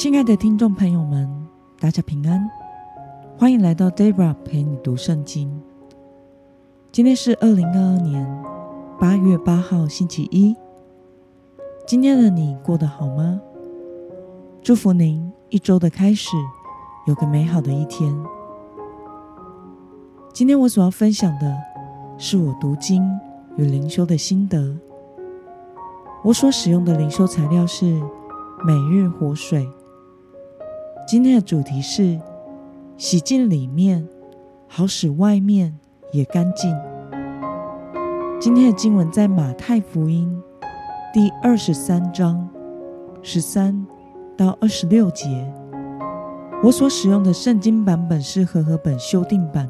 亲爱的听众朋友们，大家平安，欢迎来到 Debra 陪你读圣经。今天是二零二二年八月八号，星期一。今天的你过得好吗？祝福您一周的开始有个美好的一天。今天我所要分享的是我读经与灵修的心得。我所使用的灵修材料是每日活水。今天的主题是洗净里面，好使外面也干净。今天的经文在马太福音第二十三章十三到二十六节。我所使用的圣经版本是和合本修订版。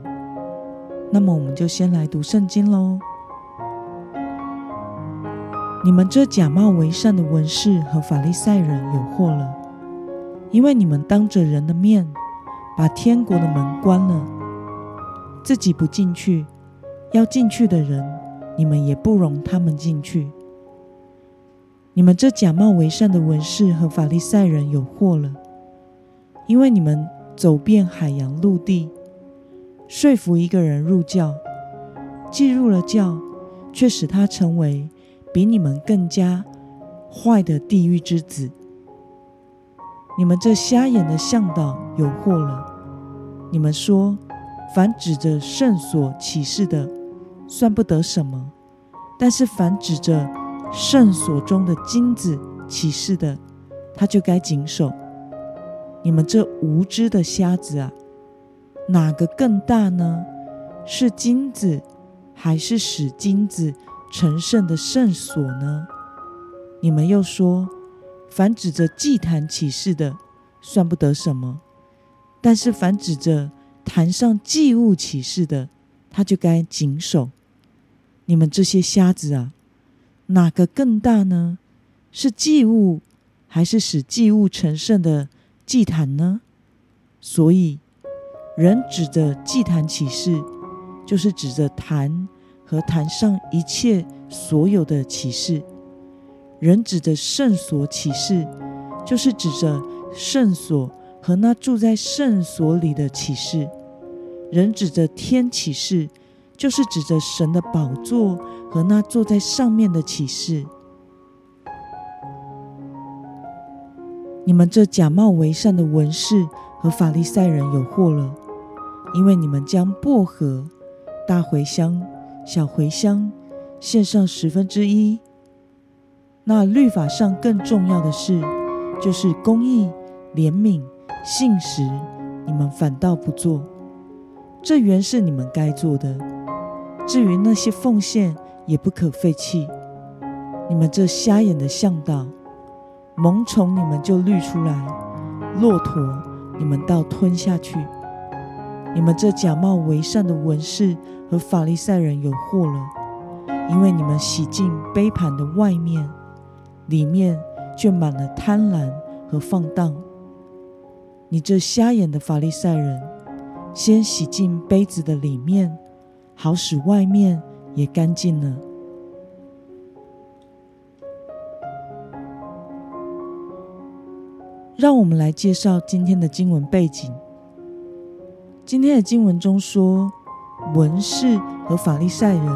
那么，我们就先来读圣经喽。你们这假冒为善的文士和法利赛人有祸了。因为你们当着人的面把天国的门关了，自己不进去，要进去的人，你们也不容他们进去。你们这假冒为善的文士和法利赛人有祸了，因为你们走遍海洋陆地，说服一个人入教，既入了教，却使他成为比你们更加坏的地狱之子。你们这瞎眼的向导有祸了！你们说，凡指着圣所启示的，算不得什么；但是凡指着圣所中的金子启示的，他就该谨守。你们这无知的瞎子啊，哪个更大呢？是金子，还是使金子成圣的圣所呢？你们又说。凡指着祭坛起誓的，算不得什么；但是凡指着坛上祭物起誓的，他就该谨守。你们这些瞎子啊，哪个更大呢？是祭物，还是使祭物成圣的祭坛呢？所以，人指着祭坛起誓，就是指着坛和坛上一切所有的启示。人指着圣所启示，就是指着圣所和那住在圣所里的启示；人指着天启示，就是指着神的宝座和那坐在上面的启示。你们这假冒为善的文士和法利赛人有祸了，因为你们将薄荷、大茴香、小茴香献上十分之一。那律法上更重要的事，就是公义、怜悯、信实，你们反倒不做。这原是你们该做的。至于那些奉献，也不可废弃。你们这瞎眼的向导，萌宠你们就滤出来，骆驼你们倒吞下去。你们这假冒为善的文士和法利赛人有祸了，因为你们洗净杯盘的外面。里面却满了贪婪和放荡。你这瞎眼的法利赛人，先洗净杯子的里面，好使外面也干净了。让我们来介绍今天的经文背景。今天的经文中说，文士和法利赛人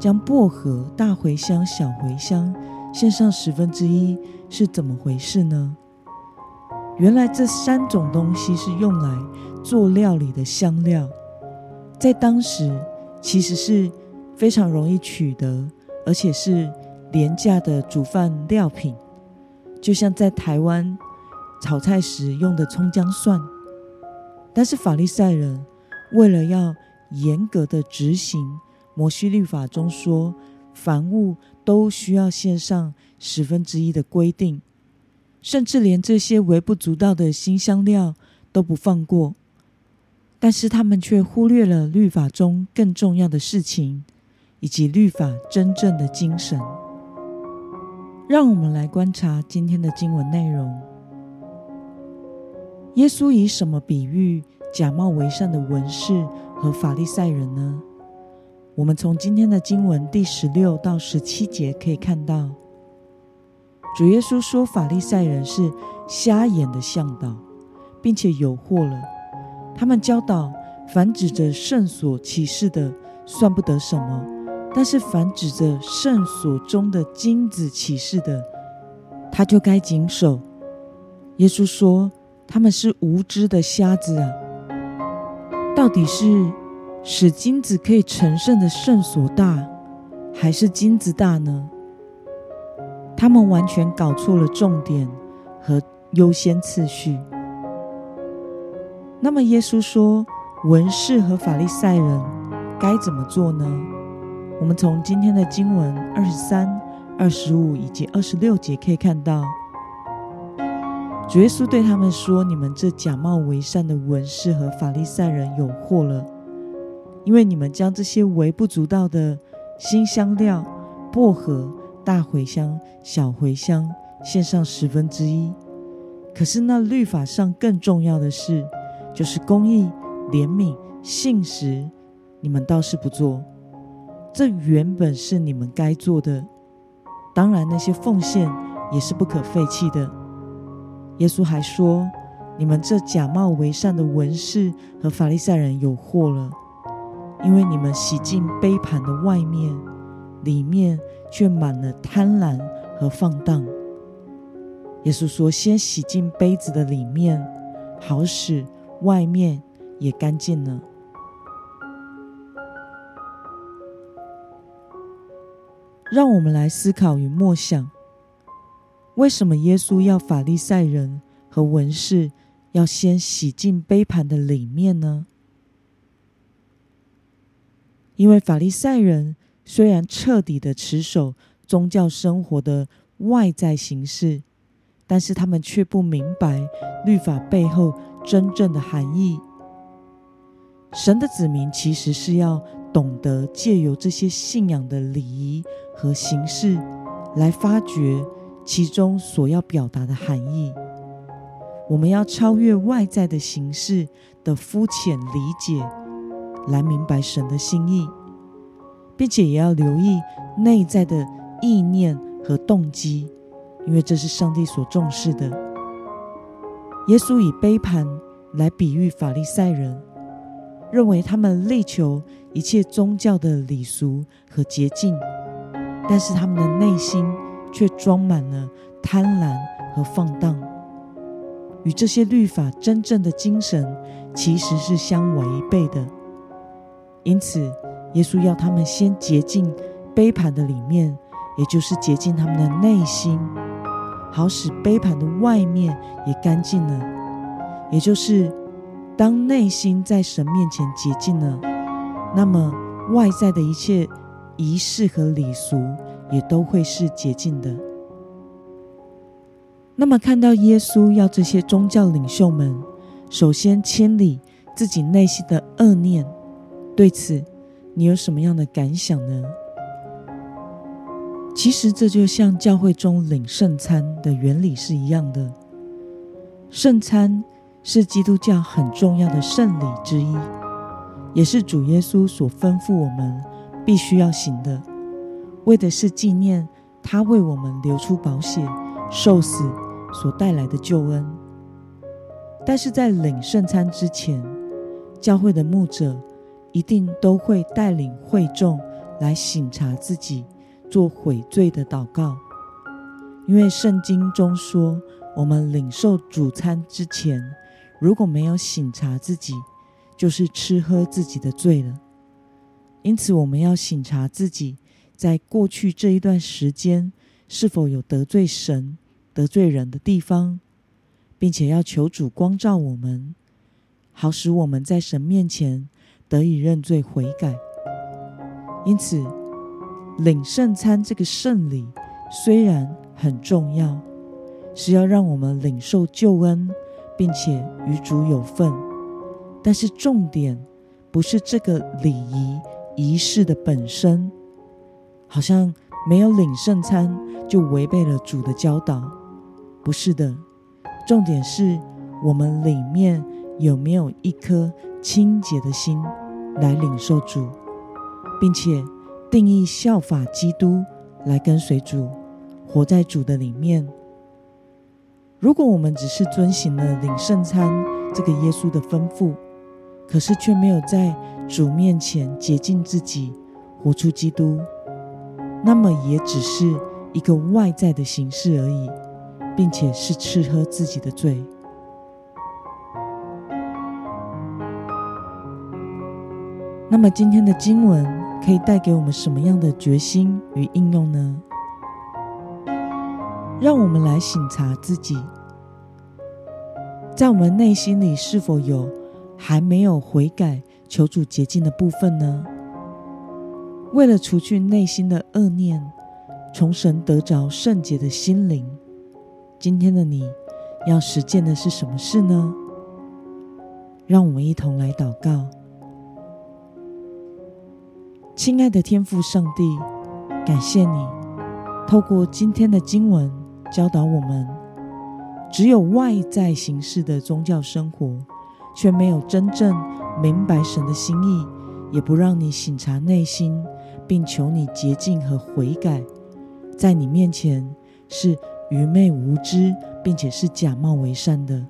将薄荷、大茴香、小茴香。献上十分之一是怎么回事呢？原来这三种东西是用来做料理的香料，在当时其实是非常容易取得，而且是廉价的煮饭料品，就像在台湾炒菜时用的葱姜蒜。但是法利赛人为了要严格的执行摩西律法中说。凡物都需要献上十分之一的规定，甚至连这些微不足道的新香料都不放过。但是他们却忽略了律法中更重要的事情，以及律法真正的精神。让我们来观察今天的经文内容：耶稣以什么比喻假冒为善的文士和法利赛人呢？我们从今天的经文第十六到十七节可以看到，主耶稣说法利赛人是瞎眼的向导，并且有惑了他们。教导凡指着圣所启示的，算不得什么；但是凡指着圣所中的金子启示的，他就该谨守。耶稣说：“他们是无知的瞎子啊！到底是使金子可以成圣的圣所大，还是金子大呢？”他们完全搞错了重点和优先次序。那么，耶稣说，文士和法利赛人该怎么做呢？我们从今天的经文二十三、二十五以及二十六节可以看到，主耶稣对他们说：“你们这假冒为善的文士和法利赛人有祸了，因为你们将这些微不足道的新香料、薄荷。”大茴香、小茴香献上十分之一，可是那律法上更重要的事，就是公义、怜悯、信实，你们倒是不做。这原本是你们该做的。当然，那些奉献也是不可废弃的。耶稣还说：“你们这假冒为善的文士和法利赛人有祸了，因为你们洗净杯盘的外面。”里面却满了贪婪和放荡。耶稣说：“先洗净杯子的里面，好使外面也干净了。”让我们来思考与默想：为什么耶稣要法利赛人和文士要先洗净杯盘的里面呢？因为法利赛人。虽然彻底的持守宗教生活的外在形式，但是他们却不明白律法背后真正的含义。神的子民其实是要懂得借由这些信仰的礼仪和形式，来发掘其中所要表达的含义。我们要超越外在的形式的肤浅理解，来明白神的心意。并且也要留意内在的意念和动机，因为这是上帝所重视的。耶稣以杯盘来比喻法利赛人，认为他们力求一切宗教的礼俗和洁净，但是他们的内心却装满了贪婪和放荡，与这些律法真正的精神其实是相违背的。因此。耶稣要他们先洁净杯盘的里面，也就是洁净他们的内心，好使杯盘的外面也干净了。也就是当内心在神面前洁净了，那么外在的一切仪式和礼俗也都会是洁净的。那么看到耶稣要这些宗教领袖们首先清理自己内心的恶念，对此。你有什么样的感想呢？其实这就像教会中领圣餐的原理是一样的。圣餐是基督教很重要的圣礼之一，也是主耶稣所吩咐我们必须要行的，为的是纪念他为我们流出宝血、受死所带来的救恩。但是在领圣餐之前，教会的牧者。一定都会带领会众来省察自己，做悔罪的祷告。因为圣经中说，我们领受主餐之前，如果没有省察自己，就是吃喝自己的罪了。因此，我们要省察自己，在过去这一段时间是否有得罪神、得罪人的地方，并且要求主光照我们，好使我们在神面前。得以认罪悔改，因此领圣餐这个圣礼虽然很重要，是要让我们领受救恩，并且与主有份，但是重点不是这个礼仪仪式的本身，好像没有领圣餐就违背了主的教导，不是的，重点是我们里面。有没有一颗清洁的心来领受主，并且定义效法基督来跟随主，活在主的里面？如果我们只是遵行了领圣餐这个耶稣的吩咐，可是却没有在主面前洁净自己，活出基督，那么也只是一个外在的形式而已，并且是吃喝自己的罪。那么今天的经文可以带给我们什么样的决心与应用呢？让我们来省察自己，在我们内心里是否有还没有悔改、求主洁净的部分呢？为了除去内心的恶念，从神得着圣洁的心灵，今天的你要实践的是什么事呢？让我们一同来祷告。亲爱的天父上帝，感谢你透过今天的经文教导我们：只有外在形式的宗教生活，却没有真正明白神的心意，也不让你省察内心，并求你洁净和悔改，在你面前是愚昧无知，并且是假冒为善的。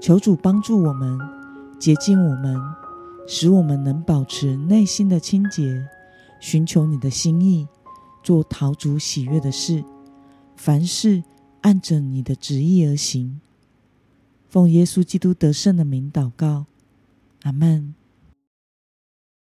求主帮助我们，洁净我们。使我们能保持内心的清洁，寻求你的心意，做陶足喜悦的事，凡事按着你的旨意而行。奉耶稣基督得胜的名祷告，阿门。